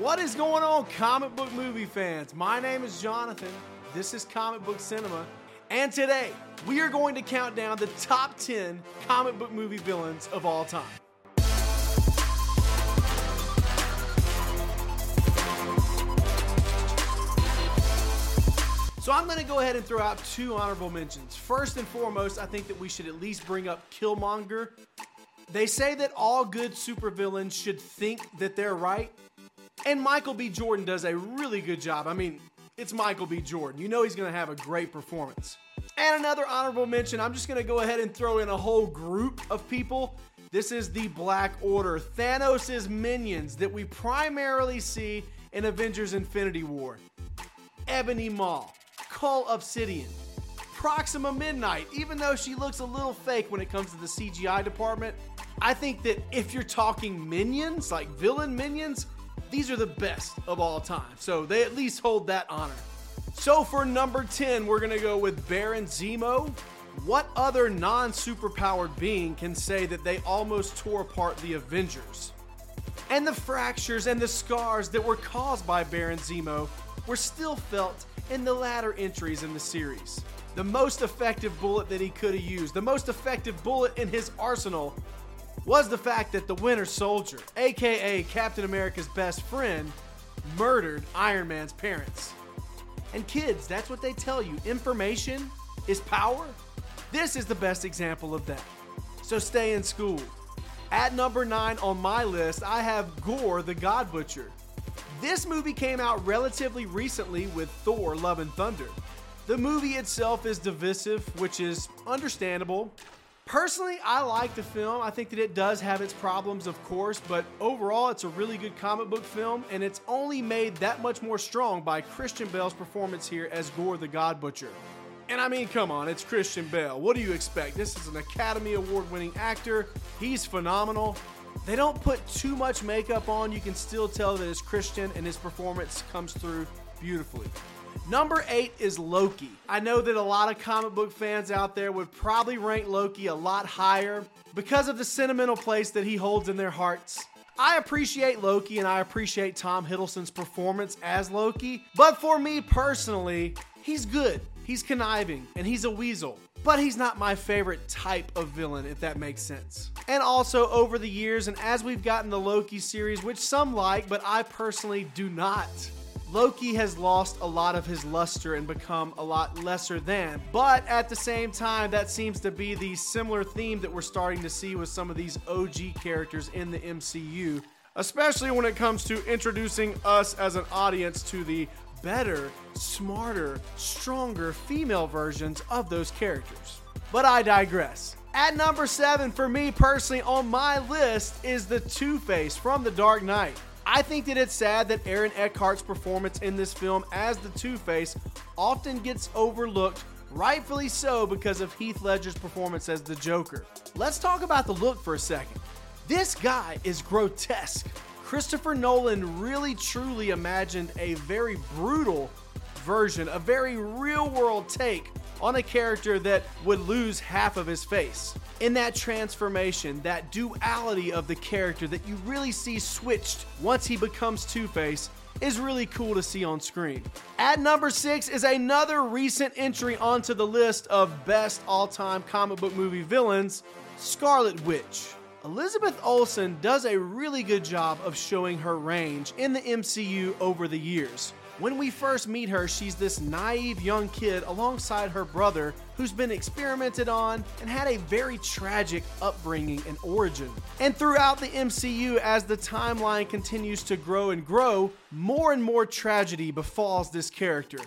What is going on, comic book movie fans? My name is Jonathan. This is Comic Book Cinema. And today, we are going to count down the top 10 comic book movie villains of all time. So I'm going to go ahead and throw out two honorable mentions. First and foremost, I think that we should at least bring up Killmonger. They say that all good supervillains should think that they're right, and Michael B. Jordan does a really good job. I mean, it's Michael B. Jordan. You know he's going to have a great performance. And another honorable mention, I'm just going to go ahead and throw in a whole group of people. This is the Black Order, Thanos' minions that we primarily see in Avengers Infinity War. Ebony Maw, Cull Obsidian, Proxima Midnight, even though she looks a little fake when it comes to the CGI department, I think that if you're talking minions, like villain minions, these are the best of all time. So they at least hold that honor. So for number 10, we're going to go with Baron Zemo. What other non superpowered being can say that they almost tore apart the Avengers? And the fractures and the scars that were caused by Baron Zemo were still felt in the latter entries in the series. The most effective bullet that he could have used, the most effective bullet in his arsenal, was the fact that the Winter Soldier, aka Captain America's best friend, murdered Iron Man's parents. And kids, that's what they tell you information is power. This is the best example of that. So stay in school. At number nine on my list, I have Gorr the God Butcher. This movie came out relatively recently with Thor Love and Thunder. The movie itself is divisive, which is understandable. Personally, I like the film. I think that it does have its problems, of course, but overall, it's a really good comic book film, and it's only made that much more strong by Christian Bale's performance here as Gorr the God Butcher. And I mean, come on, it's Christian Bale. What do you expect? This is an Academy Award winning actor. He's phenomenal. They don't put too much makeup on. You can still tell that it's Christian and his performance comes through beautifully. Number eight is Loki. I know that a lot of comic book fans out there would probably rank Loki a lot higher because of the sentimental place that he holds in their hearts. I appreciate Loki and I appreciate Tom Hiddleston's performance as Loki, but for me personally, he's good, he's conniving, and he's a weasel but he's not my favorite type of villain, if that makes sense. And also, over the years, and as we've gotten the Loki series, which some like, but I personally do not, Loki has lost a lot of his luster and become a lot lesser than. But at the same time, that seems to be the similar theme that we're starting to see with some of these OG characters in the MCU, especially when it comes to introducing us as an audience to the better, smarter, stronger female versions of those characters. But I digress. At number seven, for me personally, on my list is the Two Face from The Dark Knight. I think that it's sad that Aaron Eckhart's performance in this film as the Two Face often gets overlooked, rightfully so, because of Heath Ledger's performance as the Joker. Let's talk about the look for a second. This guy is grotesque. Christopher Nolan really truly imagined a very brutal version, a very real world take on a character that would lose half of his face. In that transformation, that duality of the character that you really see switched once he becomes Two Face is really cool to see on screen. At number six is another recent entry onto the list of best all time comic book movie villains Scarlet Witch. Elizabeth Olsen does a really good job of showing her range in the MCU over the years. When we first meet her, she's this naive young kid alongside her brother who's been experimented on and had a very tragic upbringing and origin. And throughout the MCU, as the timeline continues to grow and grow, more and more tragedy befalls this character.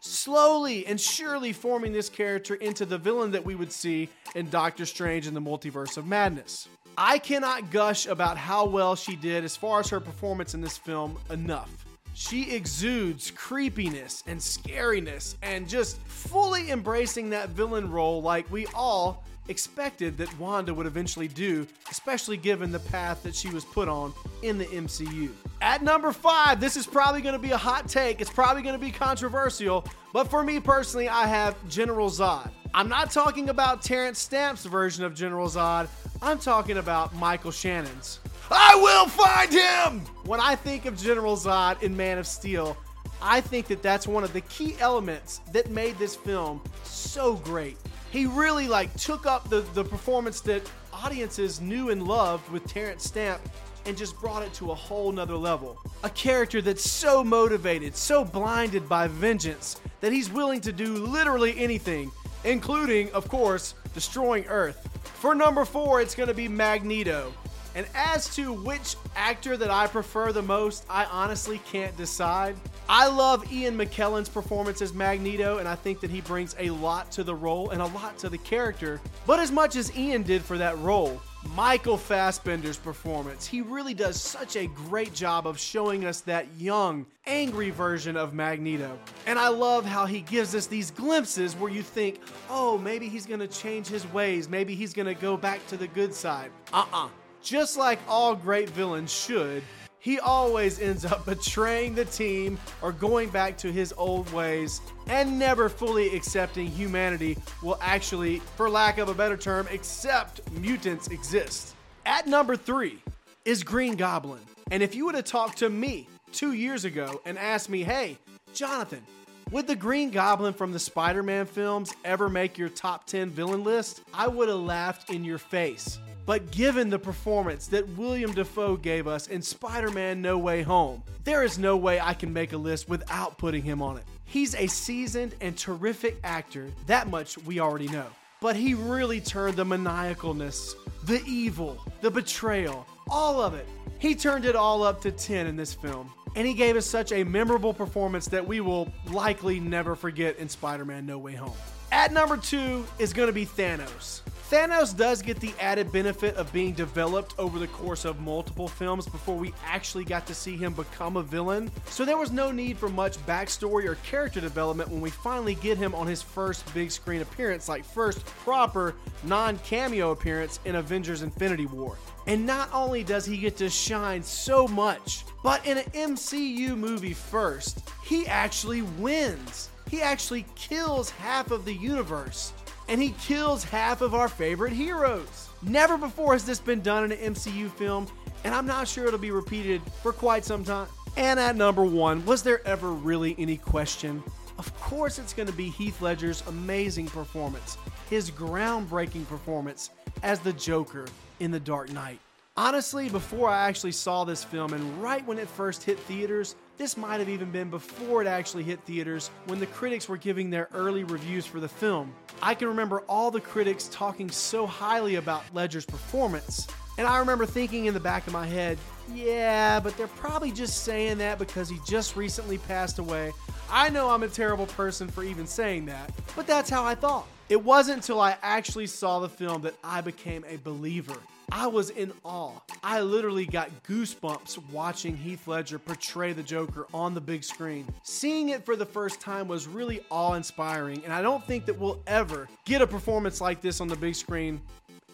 Slowly and surely forming this character into the villain that we would see in Doctor Strange in the Multiverse of Madness. I cannot gush about how well she did as far as her performance in this film enough. She exudes creepiness and scariness and just fully embracing that villain role like we all expected that Wanda would eventually do, especially given the path that she was put on in the MCU. At number five, this is probably going to be a hot take. It's probably going to be controversial, but for me personally, I have General Zod. I'm not talking about Terence Stamp's version of General Zod. I'm talking about Michael Shannon's. I will find him! When I think of General Zod in Man of Steel, I think that that's one of the key elements that made this film so great. He really like took up the, the performance that audiences knew and loved with Terence Stamp and just brought it to a whole nother level. A character that's so motivated, so blinded by vengeance, that he's willing to do literally anything, including, of course, destroying Earth. For number four, it's to be Magneto. And as to which actor that I prefer the most, I honestly can't decide. I love Ian McKellen's performance as Magneto, and I think that he brings a lot to the role and a lot to the character. But as much as Ian did for that role, Michael Fassbender's performance, he really does such a great job of showing us that young, angry version of Magneto. And I love how he gives us these glimpses where you think, oh, maybe he's gonna change his ways, maybe he's gonna go back to the good side. Uh uh-uh. uh. Just like all great villains should, he always ends up betraying the team or going back to his old ways and never fully accepting humanity will actually, for lack of a better term, accept mutants exist. At number three is Green Goblin. And if you would have talked to me two years ago and asked me, hey, Jonathan, would the Green Goblin from the Spider Man films ever make your top 10 villain list? I would have laughed in your face. But given the performance that William Dafoe gave us in Spider Man No Way Home, there is no way I can make a list without putting him on it. He's a seasoned and terrific actor, that much we already know. But he really turned the maniacalness, the evil, the betrayal, all of it. He turned it all up to 10 in this film. And he gave us such a memorable performance that we will likely never forget in Spider Man No Way Home. At number two is going to be Thanos. Thanos does get the added benefit of being developed over the course of multiple films before we actually got to see him become a villain. So there was no need for much backstory or character development when we finally get him on his first big screen appearance, like first proper non cameo appearance in Avengers Infinity War. And not only does he get to shine so much, but in an MCU movie first, he actually wins. He actually kills half of the universe and he kills half of our favorite heroes. Never before has this been done in an MCU film, and I'm not sure it'll be repeated for quite some time. And at number one, was there ever really any question? Of course, it's going to be Heath Ledger's amazing performance, his groundbreaking performance as the Joker in The Dark Knight. Honestly, before I actually saw this film and right when it first hit theaters, this might have even been before it actually hit theaters when the critics were giving their early reviews for the film. I can remember all the critics talking so highly about Ledger's performance, and I remember thinking in the back of my head, yeah, but they're probably just saying that because he just recently passed away. I know I'm a terrible person for even saying that, but that's how I thought. It wasn't until I actually saw the film that I became a believer. I was in awe. I literally got goosebumps watching Heath Ledger portray the Joker on the big screen. Seeing it for the first time was really awe inspiring, and I don't think that we'll ever get a performance like this on the big screen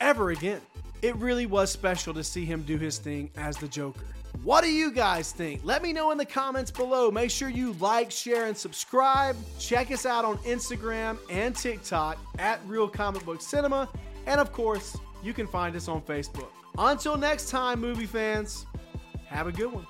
ever again. It really was special to see him do his thing as the Joker. What do you guys think? Let me know in the comments below. Make sure you like, share, and subscribe. Check us out on Instagram and TikTok at Real Comic Book Cinema. And of course, you can find us on Facebook. Until next time, movie fans, have a good one.